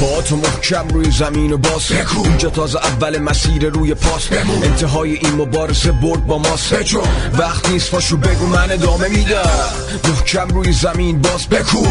با تو محکم روی زمین و باز. اینجا تازه اول مسیر روی پاس. انتهای این مبارزه برد با ماست. وقت نیست پاشو بگو من ادامه میدم. محکم روی زمین باز. بکو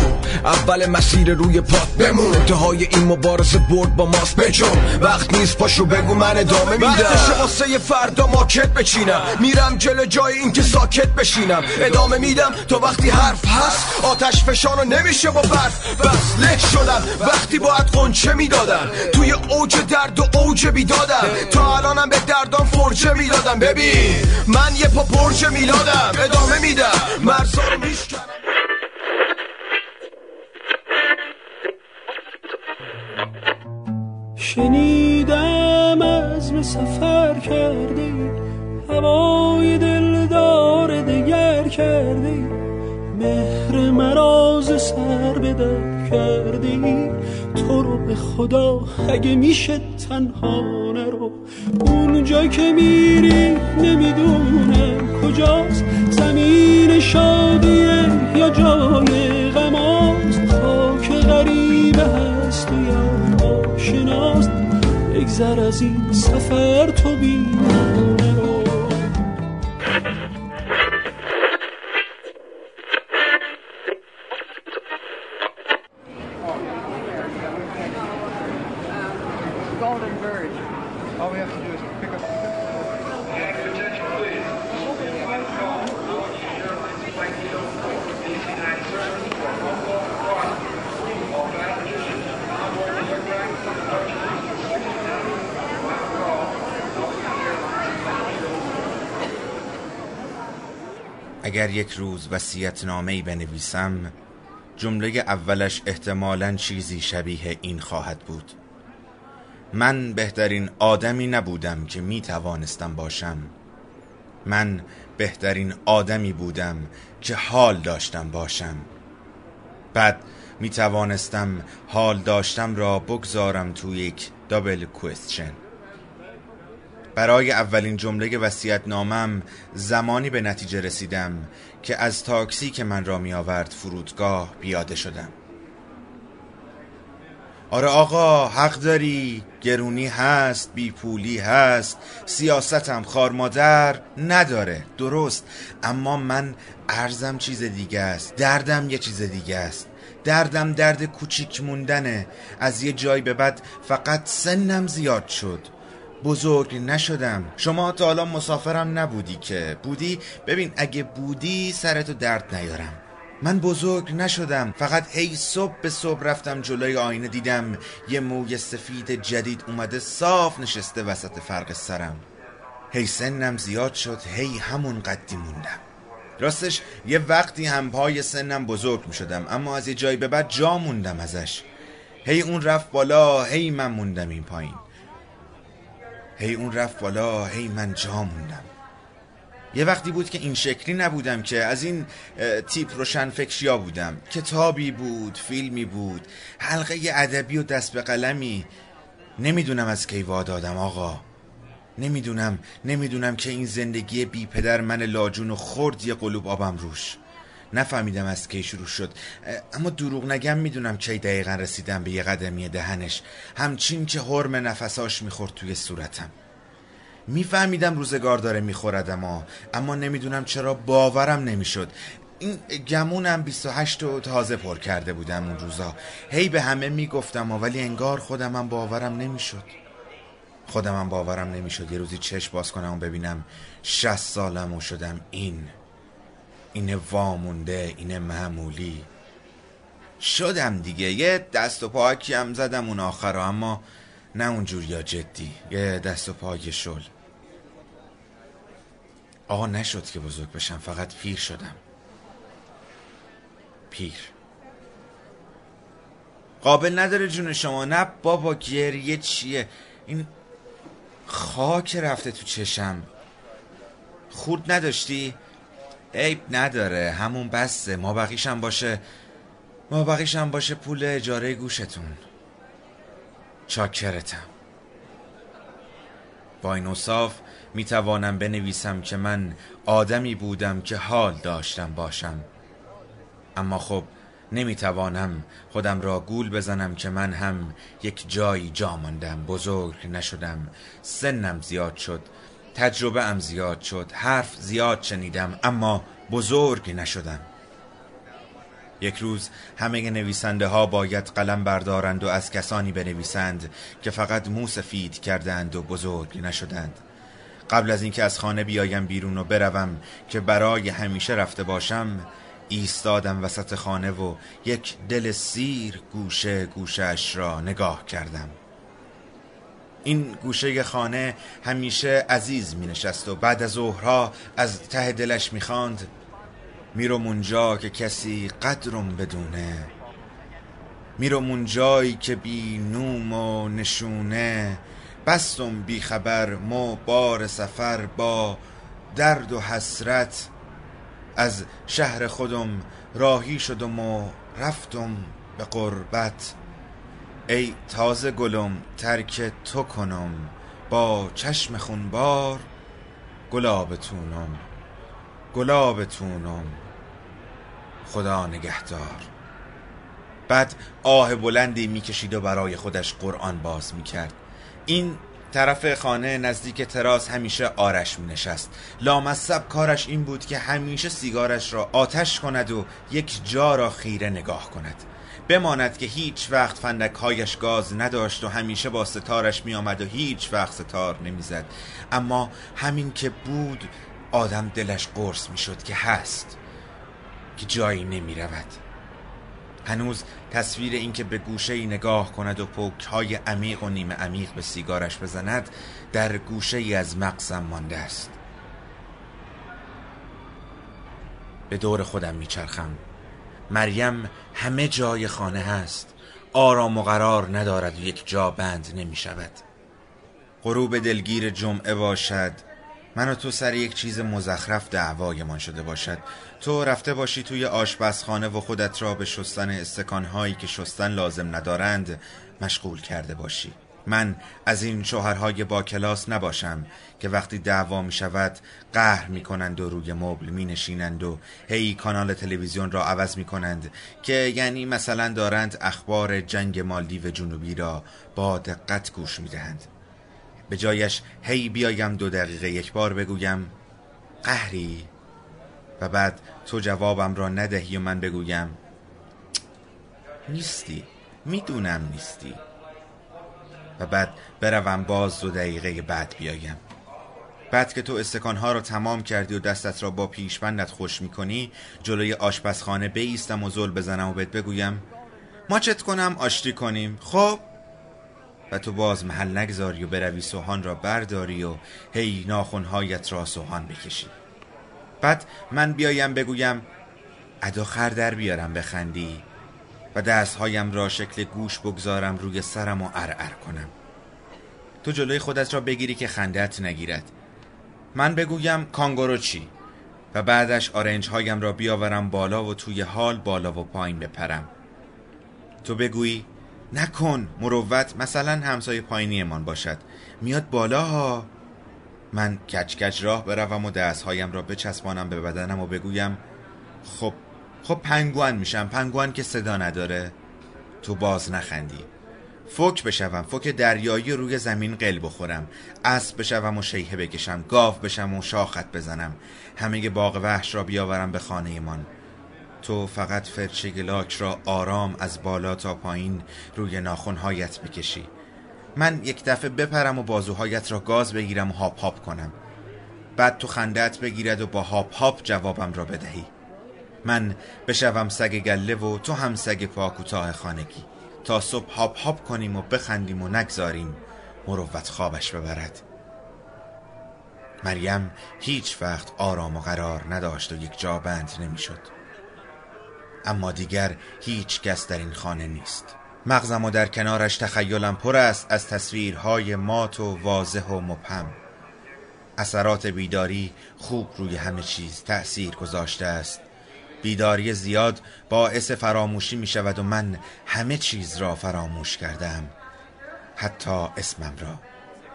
اول مسیر روی پات بمون انتهای این مبارزه برد با ماست. بجون وقت نیست پاشو بگو من ادامه میدم. وقتش واسه فردا ماکت بچینم. میرم جلو جای اینکه ساکت بشینم. ادامه میدم. تو وقتی حرف هست آتش فشانو نمیشه با برف. بس له شدم. وقتی باید قنچه می‌دادم توی اوج درد و اوج بیدادم. تا الانم به دردان فرجه می‌دادم. ببین من یه پا پرچه میلادم. ادامه میدم. مرزا رو میشکنم شنیدم از سفر کرده هوای دلدار دگر کرده مهر مراز سر به در کرده تو رو به خدا اگه میشه تنها نرو اونجا که میری نمی‌دونم کجاست. زمین شادیه یا جای غماست خاک غریبه هست و یا آشناست. بگذر از این سفر تو بیمانه اگر یک روز وسیعت نامه‌ای بنویسم جمله اولش احتمالا چیزی شبیه این خواهد بود. من بهترین آدمی نبودم که می توانستم باشم. من بهترین آدمی بودم که حال داشتم باشم. بعد می توانستم حال داشتم را بگذارم تو یک دابل کوئسچن برای اولین جمله وسیعت نامم زمانی به نتیجه رسیدم که از تاکسی که من را می آورد فرودگاه بیاده شدم. آره آقا حق داری گرونی هست بیپولی هست سیاستم خارمادر نداره درست. اما من ارزم چیز دیگه است دردم یه چیز دیگه است. دردم درد کوچیک موندنه. از یه جای به بعد فقط سنم زیاد شد. بزرگ نشدم. شما تا حالا مسافرم نبودی که. بودی؟ ببین اگه بودی سرتو درد نیارم. من بزرگ نشدم. فقط هی صبح به صبح رفتم جلوی آینه دیدم یه موی سفید جدید اومده صاف نشسته وسط فرق سرم. هی سنم زیاد شد. هی همون قدی موندم. راستش یه وقتی هم پای سنم بزرگ می شدم اما از یه جایی به بعد جا موندم ازش. هی اون رفت بالا هی من موندم این پایین. هی اون رفت بالا هی من جا موندم. یه وقتی بود که این شکلی نبودم که از این تیپ روشن فکریا بودم. کتابی بود فیلمی بود حلقه ادبی و دست به قلمی. نمی‌دونم از کی دادم آقا. نمی‌دونم نمی‌دونم که این زندگی بی پدر من لاجون و خورد یه قلوب آبم روش. نفهمیدم از کی شروع شد. اما دروغ نگم می‌دونم کی دقیقا رسیدم به یه قدمی دهنش. همچین که حرم نفساش می‌خورد توی صورتم. میفهمیدم روزگار داره می‌خورد اما اما نمی‌دونم چرا باورم نمی‌شد. این گمونم 28 رو تازه پر کرده بودم اون روزا. هی به همه می‌گفتم ولی انگار خودم هم باورم نمی‌شد. خودمم باورم نمی‌شد. یه روزی چشم باز کنم و ببینم شست سالم و شدم این. این وامونده این معمولی. شدم دیگه. یه دست و پاکی هم زدم اون آخر اما نه اونجور یا جدی. یه دست و پاکی شل. آقا نشد که بزرگ بشم فقط پیر شدم. پیر. قابل نداره جون شما. نه بابا گریه چیه؟ این خاک رفته تو چشم. خورد نداشتی؟ عیب نداره. همون بسته ما بقیشم باشه ما بقیشم باشه پول اجاره گوشتون. چاکرتم. با این اصاف می توانم بنویسم که من آدمی بودم که حال داشتم باشم. اما خب نمی توانم خودم را گول بزنم که من هم یک جایی جا ماندم. بزرگ نشدم. سنم زیاد شد. تجربه ام زیاد شد حرف زیاد شنیدم اما بزرگ نشدم. یک روز همه نویسنده ها باید قلم بردارند و از کسانی بنویسند که فقط مو سفید کردند و بزرگ نشدند. قبل از اینکه از خانه بیایم بیرون و بروم که برای همیشه رفته باشم ایستادم وسط خانه و یک دل سیر گوشه گوشش را نگاه کردم. این گوشه خانه همیشه عزیز می نشست و بعد از ظهرها از ته دلش می خاند میرم اونجا که کسی قدرم بدونه. میرم اونجایی که بی نوم و نشونه. بستم بی خبر مو بار سفر با درد و حسرت. از شهر خودم راهی شدم و رفتم به قربت. ای تازه گلم ترک تو کنم با چشم خونبار گلابتونم گلابتونم خدا نگهدار. بعد آه بلندی می‌کشید و برای خودش قرآن باز می‌کرد. این طرف خانه نزدیک تراس همیشه آرش می نشست لامصب کارش این بود که همیشه سیگارش را آتش کند و یک جا را خیره نگاه کند. بماند که هیچ وقت فندک هایش گاز نداشت و همیشه با ستارش می آمد و هیچ وقت ستار نمی‌زد. اما همین که بود آدم دلش قرص می شد که هست که جایی نمی رود هنوز تصویر اینکه به گوشه ای نگاه کند و پوک های عمیق و نیمه عمیق به سیگارش بزند در گوشه ای از مغزم مانده است. به دور خودم میچرخم. مریم همه جای خانه هست. آرام و قرار ندارد و یک جا بند نمی شود. غروب دلگیر جمعه باشد. من و تو سر یک چیز مزخرف دعوایمان شده باشد. تو رفته باشی توی آشپزخانه و خودت را به شستن استکانهایی که شستن لازم ندارند مشغول کرده باشی. من از این شوهرهای با کلاس نباشم که وقتی دعوا می شود قهر می کنند و روی مبل می نشینند و هی کانال تلویزیون را عوض می کنند که یعنی مثلا دارند اخبار جنگ مالدیو جنوبی را با دقت گوش می دهند به جایش هی بیایم دو دقیقه یک بار بگویم قهری؟ و بعد تو جوابم را ندهی و من بگویم نیستی می‌دونم نیستی. و بعد بروم باز دو دقیقه بعد بیایم. بعد که تو استکانها را تمام کردی و دستت را با پیشبندت خوش می‌کنی جلوی آشپزخانه بیستم و زل بزنم و بهت بگویم ما چت کنم آشتی کنیم خب؟ و تو باز محل نگذاری و بروی سوهان را برداری و هی ناخونهایت را سوهان بکشی. بعد من بیایم بگویم ادا خر در بیارم بخندی. دستهایم را شکل گوش بگذارم روی سرم و ارعر کنم. تو جلوی خودت را بگیری که خندت نگیرد. من بگویم کانگورو چی؟ و بعدش آرنج هایم را بیاورم بالا و توی حال بالا و پایین بپرم. تو بگویی نکن مروت مثلا همسایه پایینیمان باشد. میاد بالا ها. من کچ کچ راه بروم و دستهایم را بچسبانم به بدنم و بگویم خب خب پنگوان میشم. پنگوان که صدا نداره. تو باز نخندی. فوک بشوم. فوک دریایی روی زمین قل بخورم. اسب بشوم و شیهه بکشم. گاو بشم و شاخت بزنم. همه باغ وحش را بیاورم به خانه من تو فقط فرچه گلاک را آرام از بالا تا پایین روی ناخونهایت بکشی. من یک دفعه بپرم و بازوهایت را گاز بگیرم و هاپ هاپ کنم. بعد تو خندت بگیرد و با هاپ هاپ جوابم را بدهی. من بشوم سگ گله و تو هم سگ پا کوتاه خانگی. تا صبح هاپ هاپ کنیم و بخندیم و نگذاریم. مروت خوابش ببرد. مریم هیچ وقت آرام و قرار نداشت و یک جا بند نمی‌شد. اما دیگر هیچ کس در این خانه نیست. مغزم و در کنارش تخیلم پر است از تصویرهای مات و واضح و مبهم. اثرات بیداری خوب روی همه چیز تأثیر گذاشته است. بیداری زیاد باعث فراموشی می شود و من همه چیز را فراموش کردم حتی اسمم را.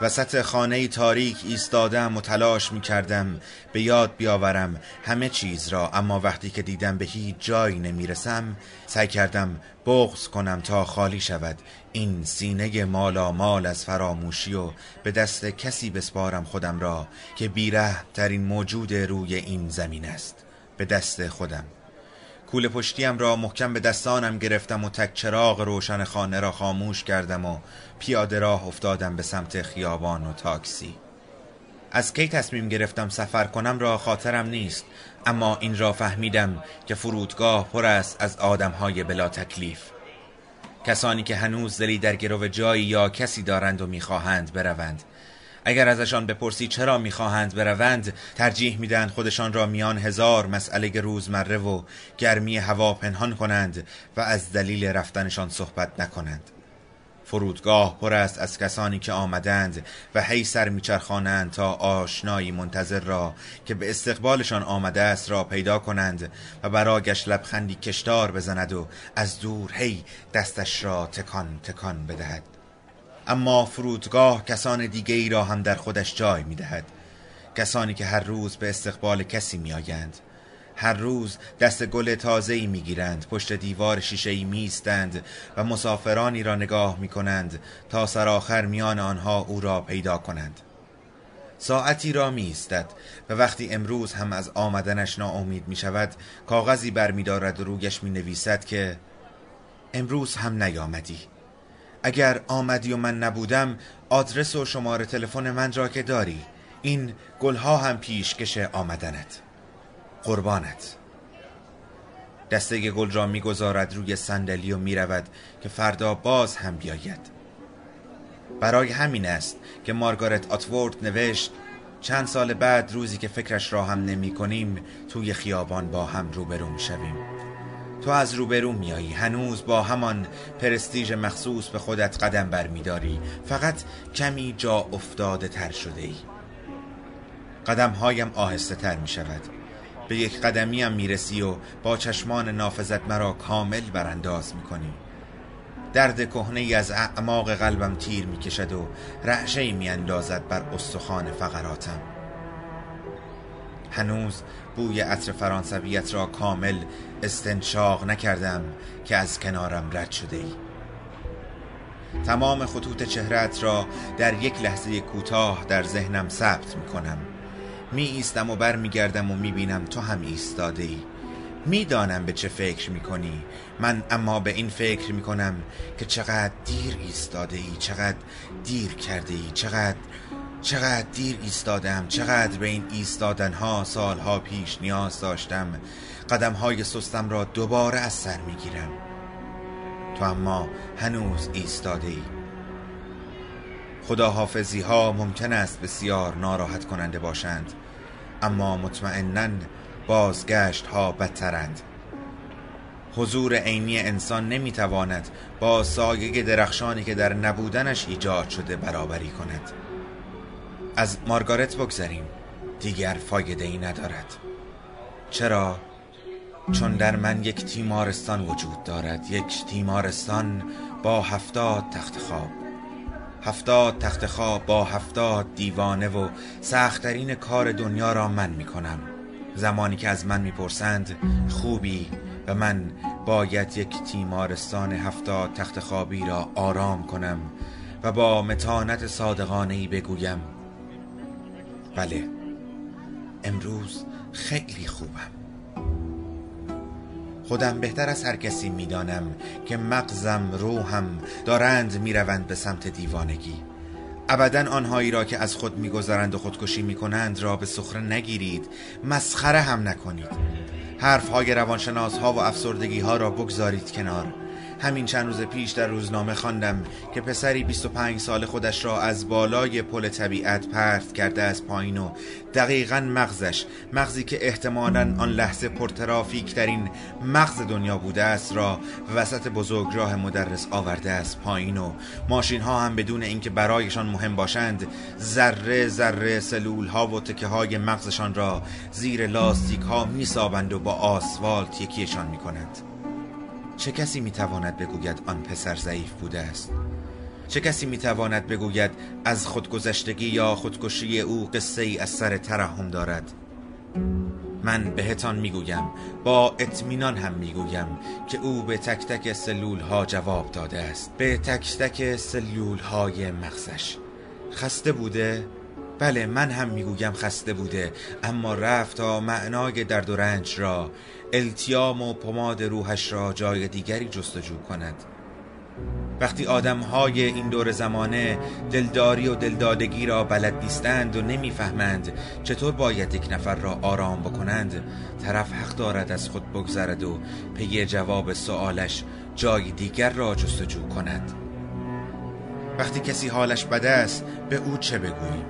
وسط خانه تاریک ایستادم و تلاش می کردم به یاد بیاورم همه چیز را اما وقتی که دیدم به هیچ جایی نمی رسم سعی کردم بغض کنم تا خالی شود. این سینه مالا مال از فراموشی و به دست کسی بسپارم خودم را که بیره ترین موجود روی این زمین است. به دست خودم. کوله پشتیم را محکم به دستانم گرفتم و تک چراغ روشن خانه را خاموش کردم و پیاده راه افتادم به سمت خیابان و تاکسی. از کی تصمیم گرفتم سفر کنم را خاطرم نیست اما این را فهمیدم که فرودگاه پر است از آدمهای بلا تکلیف. کسانی که هنوز دلی در گرو جایی یا کسی دارند و می‌خواهند بروند. اگر ازشان بپرسی چرا می‌خواهند بروند ترجیح میدن خودشان را میان هزار مسئله روزمره و گرمی هوا پنهان کنند و از دلیل رفتنشان صحبت نکنند. فرودگاه پر است از کسانی که آمدند و هی سر میچرخانند تا آشنایی منتظر را که به استقبالشان آمده است را پیدا کنند و براگش لبخندی کشدار بزند و از دور هی دستش را تکان تکان بدهد. اما فرودگاه کسان دیگه ای را هم در خودش جای می دهد کسانی که هر روز به استقبال کسی می آیند هر روز دست گل تازه‌ای می‌گیرند پشت دیوار شیشه‌ای میستند و مسافرانی را نگاه می کنند تا سرآخر میان آنها او را پیدا کنند. ساعتی را می و وقتی امروز هم از آمدنش ناامید می شود کاغذی بر می دارد و رویش می نویسد که امروز هم نیامدی. اگر آمدی و من نبودم آدرس و شماره تلفن من را که داری. این گلها هم پیشکش آمدنت. قربانت. دسته گل را می‌گذارد روی صندلی و می‌رود که فردا باز هم بیاید. برای همین است که مارگارت آتورد نوشت چند سال بعد روزی که فکرش را هم نمی کنیم توی خیابان با هم روبرو شویم تو از روبرو میایی. هنوز با همان پرستیژ مخصوص به خودت قدم برمیداری. فقط کمی جا افتاده تر شده ای قدم هایم آهسته تر می شود به یک قدمی هم می‌رسی و با چشمان نافذت مرا کامل برانداز می‌کنی. درد کهنه ای از اعماق قلبم تیر می‌کشد و رعشه ای میاندازد بر استخوان فقراتم. هنوز بوی عطر فرانسویت را کامل استنشاق نکردم که از کنارم رد شده ای. تمام خطوط چهرت را در یک لحظه کوتاه در ذهنم ثبت می کنم می ایستم و بر می گردم و می بینم تو هم ایستاده ای. می‌دانم به چه فکر می کنی من اما به این فکر می کنم که چقدر دیر ایستاده ای چقدر دیر کرده ای چقدر چقدر دیر ایستادم چقدر به این ایستادن ها سالها پیش نیاز داشتم. قدم های سستم را دوباره از سر می گیرم تو اما هنوز ایستاده ای خداحافظی ها ممکن است بسیار ناراحت کننده باشند اما مطمئنا بازگشت ها بدترند. حضور عینی انسان نمی‌تواند با سایه درخشانی که در نبودنش ایجاد شده برابری کند. از مارگارت بگذریم. دیگر فایده ای ندارد. چرا؟ چون در من یک تیمارستان وجود دارد. یک تیمارستان با هفتاد تخت خواب. هفتاد تخت خواب با هفتاد دیوانه و سختترین کار دنیا را من می کنم زمانی که از من می‌پرسند خوبی؟ و من باید یک تیمارستان هفتاد تخت خوابی را آرام کنم و با متانت صادقانه ای بگویم. بله. امروز خیلی خوبم. خودم بهتر از هر کسی می‌دانم که مغزم روحم دارند می‌روند به سمت دیوانگی. ابدا آنهایی را که از خود میگذرند و خودکشی می‌کنند را به سخره نگیرید. مسخره هم نکنید. حرف های روانشناس ها و افسردگی ها را بگذارید کنار. همین چند روز پیش در روزنامه خواندم که پسری 25 سال خودش را از بالای پل طبیعت پرت کرده از پایین و دقیقا مغزش مغزی که احتمالا آن لحظه پرترافیک ترین مغز دنیا بوده است را وسط بزرگراه مدرس آورده است پایین و ماشین ها هم بدون اینکه برایشان مهم باشند ذره ذره سلول ها و تکه های مغزشان را زیر لاستیک ها میسابند و با آسفالت یکیشان می کنند چه کسی می‌تواند بگوید آن پسر ضعیف بوده است؟ چه کسی می‌تواند بگوید از خودگذشتگی یا خودکشی او قصه ای از سر ترحم دارد؟ من بهتان می‌گویم با اطمینان هم می‌گویم که او به تک تک سلول ها جواب داده است. به تک تک سلول های مغزش. خسته بوده؟ بله من هم می‌گویم خسته بوده اما رفت تا معنای درد و رنج را التیام و پماد روحش را جای دیگری جستجو کند. وقتی آدم های این دور زمانه دلداری و دلدادگی را بلد نیستند و نمی‌فهمند چطور باید یک نفر را آرام بکنند طرف حق دارد از خود بگذرد و پی جواب سوالش جای دیگر را جستجو کند. وقتی کسی حالش بده است به او چه بگوییم؟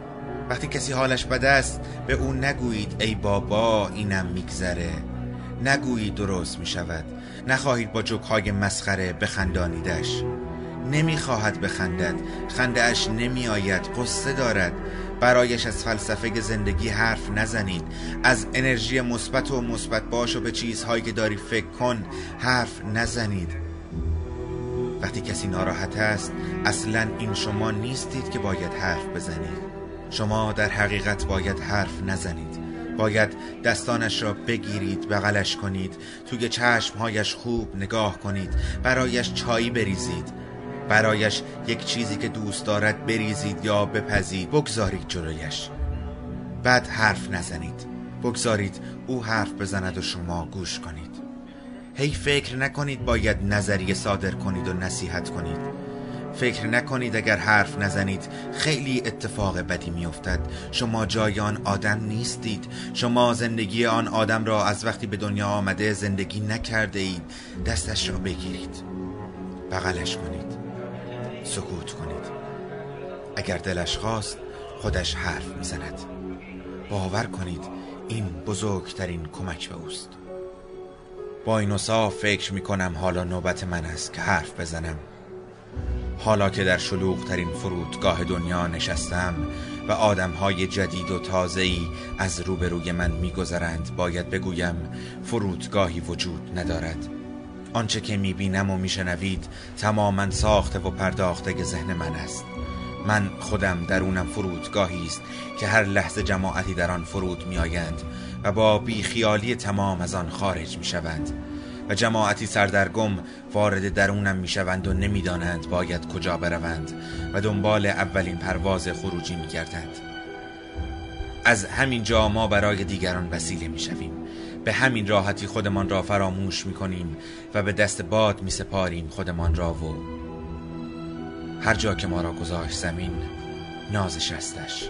وقتی کسی حالش بده است به او نگویید ای بابا اینم میگذره. نگویید درست می شود نخواهید با جوکهای مسخره بخندانیدش. نمی‌خواهد بخندد. خنده اش نمی آید قصه دارد. برایش از فلسفه زندگی حرف نزنید. از انرژی مثبت و مثبت باش و به چیزهایی که داری فکر کن حرف نزنید. وقتی کسی ناراحت است اصلا این شما نیستید که باید حرف بزنید. شما در حقیقت باید حرف نزنید. باید دستانش را بگیرید بغلش کنید توی چشمهایش خوب نگاه کنید برایش چایی بریزید. برایش یک چیزی که دوست دارد بریزید یا بپزید. بگذارید جلویش. بعد حرف نزنید. بگذارید او حرف بزند و شما گوش کنید. هی فکر نکنید باید نظریه صادر کنید و نصیحت کنید. فکر نکنید اگر حرف نزنید خیلی اتفاق بدی میافتد. شما جای آن آدم نیستید. شما زندگی آن آدم را از وقتی به دنیا آمده زندگی نکرده اید دستش را بگیرید. بغلش کنید. سکوت کنید. اگر دلش خواست خودش حرف می‌زند. باور کنید این بزرگترین کمک به اوست. با این فکر می کنم حالا نوبت من است که حرف بزنم. حالا که در شلوغ ترین فرودگاه دنیا نشستم و آدمهای جدید و تازه‌ای از روبروی من میگذرند باید بگویم فرودگاهی وجود ندارد. آنچه که می‌بینم و میشنوید تماما ساخته و پرداخته ذهن من است. من خودم درونم فرودگاهی است که هر لحظه جماعتی در آن فرود میآیند و با بیخیالی تمام از آن خارج می‌شوند. و جماعتی سردرگم وارد درونم می‌شوند و نمی‌دانند باید کجا بروند و دنبال اولین پرواز خروجی میگردند از همین جا ما برای دیگران وسیله می‌شویم. به همین راحتی خودمان را فراموش می‌کنیم و به دست باد میسپاریم خودمان را و هر جا که ما را گذاشت زمین نازش هستش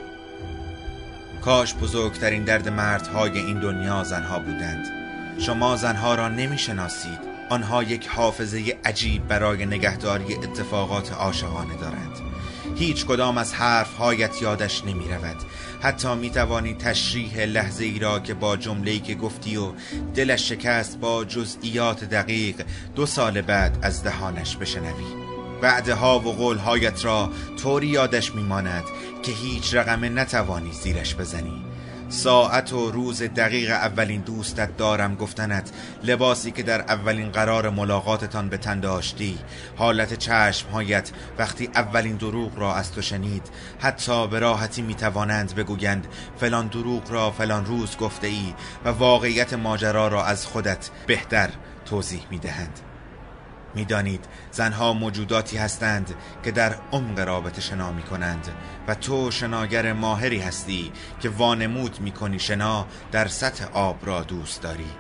کاش بزرگترین درد مردهای این دنیا زنها بودند. شما زنها را نمی‌شناسید. آنها یک حافظه عجیب برای نگهداری اتفاقات عاشقانه دارند. هیچ کدام از حرف هایت یادش نمی رود حتی می توانی تشریح لحظه ای را که با جمله که گفتی و دلش شکست با جزئیات دقیق دو سال بعد از دهانش بشنوی. وعده و قول هایت را طوری یادش میماند که هیچ رقم نتوانی زیرش بزنی. ساعت و روز دقیق اولین دوستت دارم گفتنت لباسی که در اولین قرار ملاقاتتان به تن داشتی. حالت چشمهایت وقتی اولین دروغ را از تو شنید حتی به راحتی می‌توانند بگویند فلان دروغ را فلان روز گفته ای و واقعیت ماجرا را از خودت بهتر توضیح می‌دهند. می‌دانید زنها موجوداتی هستند که در عمق رابطه شنا می کنند و تو شناگر ماهری هستی که وانمود می کنی شنا در سطح آب را دوست داری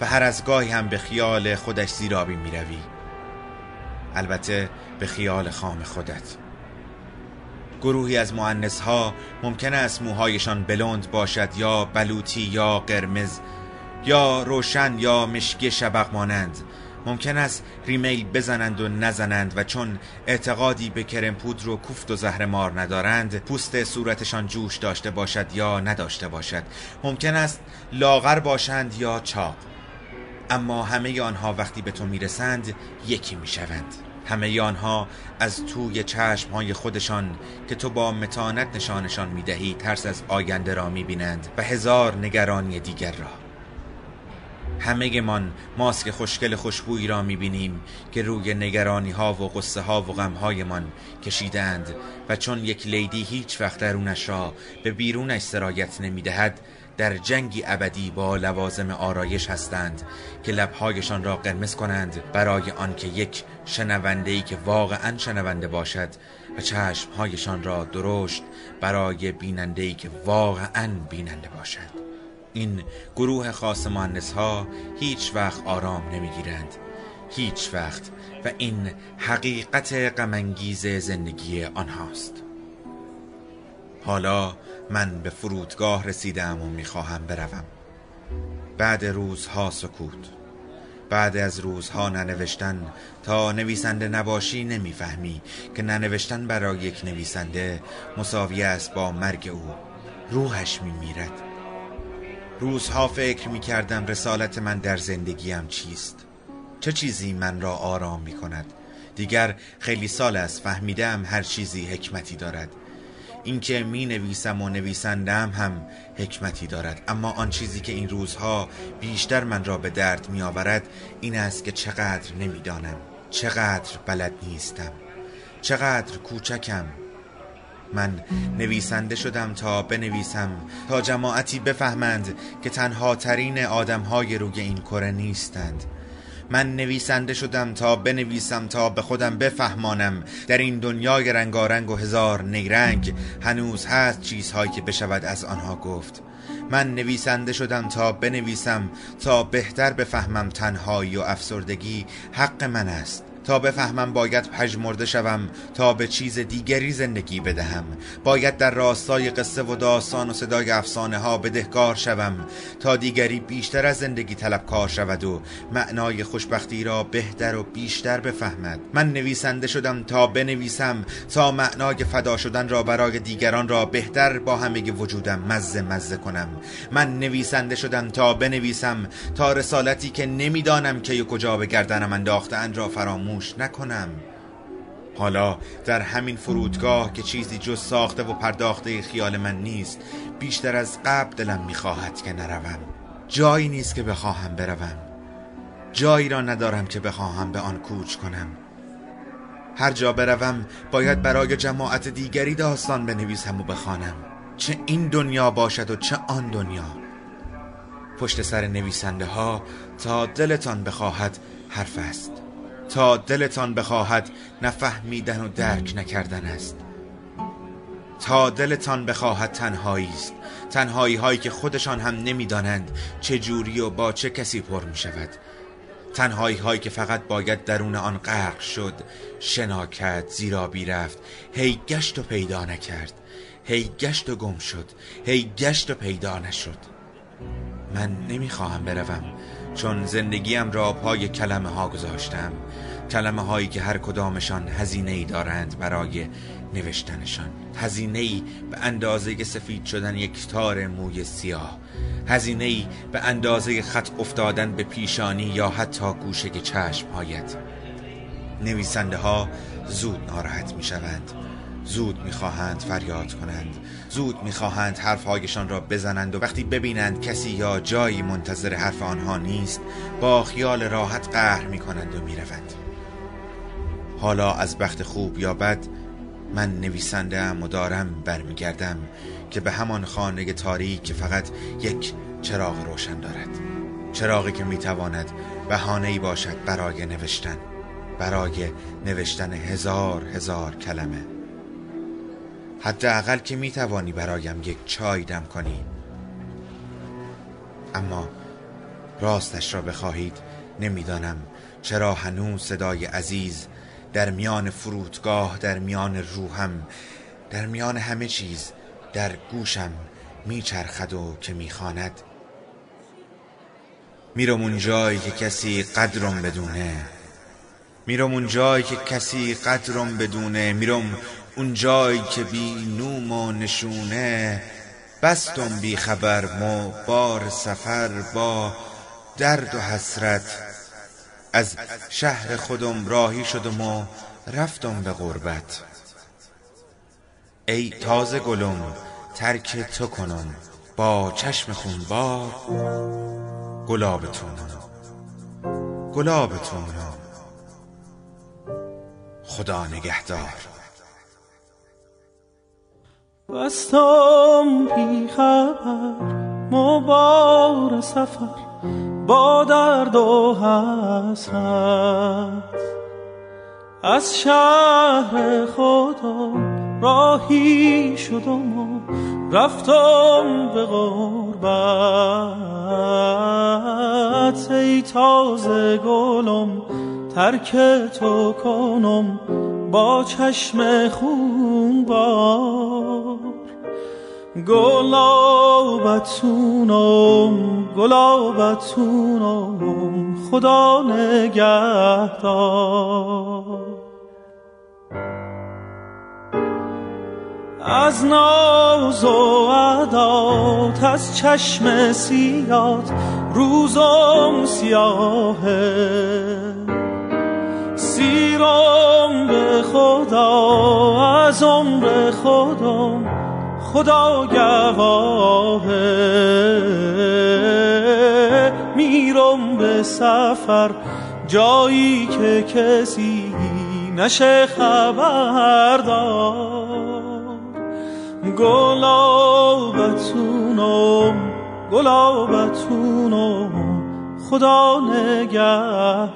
و هر از گاهی هم به خیال خودش زیرابی می روی البته به خیال خام خودت. گروهی از معنس ها ممکن است موهایشان بلند باشد یا بلوطی یا قرمز یا روشن یا مشکی شبق مانند. ممکن است ریمیل بزنند و نزنند و چون اعتقادی به کرم پودر و کوفت و زهر مار ندارند پوست صورتشان جوش داشته باشد یا نداشته باشد. ممکن است لاغر باشند یا چاق. اما همه آنها وقتی به تو می‌رسند یکی می‌شوند. همه آنها از توی چشم های خودشان که تو با متانت نشانشان می‌دهی ترس از آینده را می‌بینند و هزار نگرانی دیگر را. همه من ماسک خوشگل خوشبویی را می‌بینیم که روی نگرانی ها و قصه ها و غم های من کشیدند و چون یک لیدی هیچ وقت درونش را به بیرونش سرایت نمی‌دهد در جنگی ابدی با لوازم آرایش هستند که لبهایشان را قرمز کنند برای آنکه یک شنونده ای که واقعا شنونده باشد و چشمهایشان را درشت برای بیننده ای که واقعا بیننده باشد. این گروه خاص مهندس ها هیچ وقت آرام نمی‌گیرند. هیچ وقت. و این حقیقت غمانگیز زندگی آنهاست. حالا من به فرودگاه رسیدم و می‌خواهم بروم. بعد روزها سکوت. بعد از روزها ننوشتن تا نویسنده نباشی نمی‌فهمی که ننوشتن برای یک نویسنده مساوی است با مرگ او. روحش میمیرد. روزها فکر می‌کردم رسالت من در زندگیم چیست. چه چیزی من را آرام می‌کند؟ دیگر خیلی سال است فهمیدم هر چیزی حکمتی دارد. اینکه می نویسم و نویسندم هم حکمتی دارد. اما آن چیزی که این روزها بیشتر من را به درد می آورد این است که چقدر نمی‌دانم. چقدر بلد نیستم. چقدر کوچکم. من نویسنده شدم تا بنویسم تا جماعتی بفهمند که تنها ترین آدم های روی این کره نیستند. من نویسنده شدم تا بنویسم تا به خودم بفهمانم. در این دنیای رنگارنگ و هزار نیرنگ هنوز هست چیزهایی که بشود از آنها گفت. من نویسنده شدم تا بنویسم تا بهتر بفهمم تنهایی و افسردگی حق من است. تا بفهمم باید پژمرده شوم تا به چیز دیگری زندگی بدهم. باید در راستای قصه و داستان و صدای افسانه ها بدهکار شوم تا دیگری بیشتر از زندگی طلبکار شود و معنای خوشبختی را بهتر و بیشتر بفهمد. من نویسنده شدم تا بنویسم تا معنای فدا شدن را برای دیگران را بهتر با همه وجودم مزه مزه کنم. من نویسنده شدم تا بنویسم تا رسالتی که نمی‌دانم که کجا به گردنم انداختن را فراموش نکنم. حالا در همین فرودگاه که چیزی جز ساخته و پرداخته خیال من نیست بیشتر از قبل دلم می‌خواهد که نروم. جایی نیست که بخواهم بروم. جایی را ندارم که بخواهم به آن کوچ کنم. هر جا بروم باید برای جماعت دیگری داستان بنویسم و بخوانم. چه این دنیا باشد و چه آن دنیا. پشت سر نویسنده ها تا دلتان بخواهد حرف است. تا دلتان بخواهد نفهمیدن و درک نکردن است. تا دلتان بخواهد تنهایی است. تنهایی هایی که خودشان هم نمی‌دانند چه جوری و با چه کسی پر می شود تنهایی هایی که فقط باید درون آن غرق شد شنا کرد زیرا رفت هی گشت و پیدا نکرد. هی گشت و گم شد. هی گشت و پیدا نشد. من نمی‌خواهم بروم. چون زندگیم را پای کلمه ها گذاشتم کلمه هایی که هر کدامشان هزینه ای دارند برای نوشتنشان. هزینه ای به اندازه سفید شدن یک تار موی سیاه. هزینه ای به اندازه خط افتادن به پیشانی یا حتی گوشه چشم هایت. نویسنده ها زود ناراحت می شوند زود می‌خواهند فریاد کنند. زود می‌خواهند حرفهایشان را بزنند و وقتی ببینند کسی یا جایی منتظر حرف آنها نیست با خیال راحت قهر می‌کنند و می‌روند. حالا از بخت خوب یا بد من نویسنده ام و دارم برمیگردم که به همان خانه تاریک که فقط یک چراغ روشن دارد. چراغی که می‌تواند بهانه باشد برای نوشتن برای نوشتن هزار هزار کلمه. حداقل که می‌توانی برایم یک چای دم کنی. اما راستش را بخواهید نمی‌دانم چرا هنوز صدای عزیز در میان فرودگاه در میان روحم در میان همه چیز در گوشم میچرخد و که می‌خواند. میرم اون جایی که کسی قدرم بدونه. میرم اون جایی که کسی قدرم بدونه. میرم اون جایی که بی نوم و نشونه بستم بی خبر مو بار سفر با درد و حسرت. از شهر خودم راهی شدم و رفتم به غربت. ای تازه گلم ترک تو کنم با چشم خونبار گلابتون گلابتون خدا نگهدار. بستم بی خبر مبار سفر با درد و حسرت. از شهر خدا راهی شدم و رفتم به غربت. ای تازه گلم ترک تو کنم با چشم خون بار گلابتونم گلابتونم خدا نگهدار. از ناز و عدات از چشم سیات روزم سیاهه. سیرم به خدا از عمر خودم خدا گواهه میرم به سفر. جایی که کسی نشه خبردار. گلابتونم گلابتونم خدا نگهدار.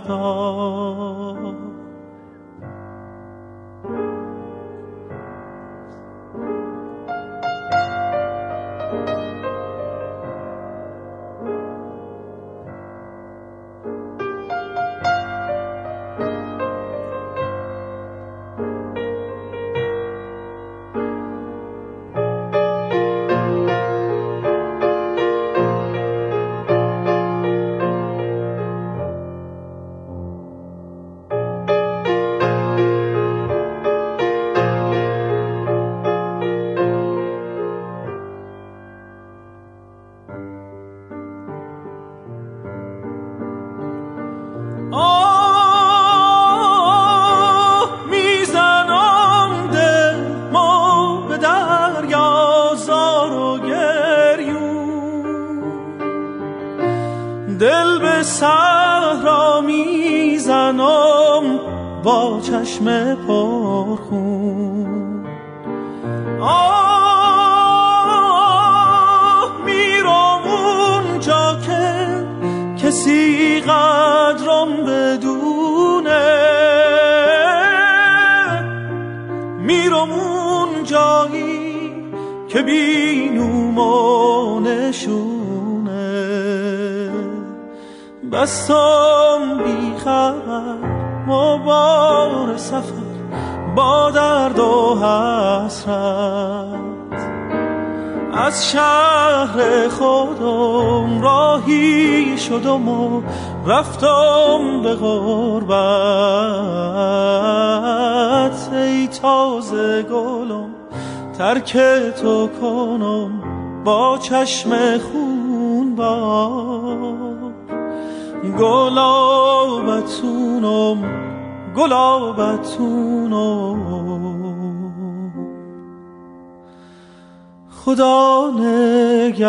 کسی قدرم بدونه. میرم اون جایی که بینوم و بستم بی خبر مبار سفر با درد و حسرت. از شهر خودم راهی شدم و رفتم به غربت. ای تازه گلم ترک تو کنم با چشم خون با گلابتونم گلابتونم. خدا نگهدار.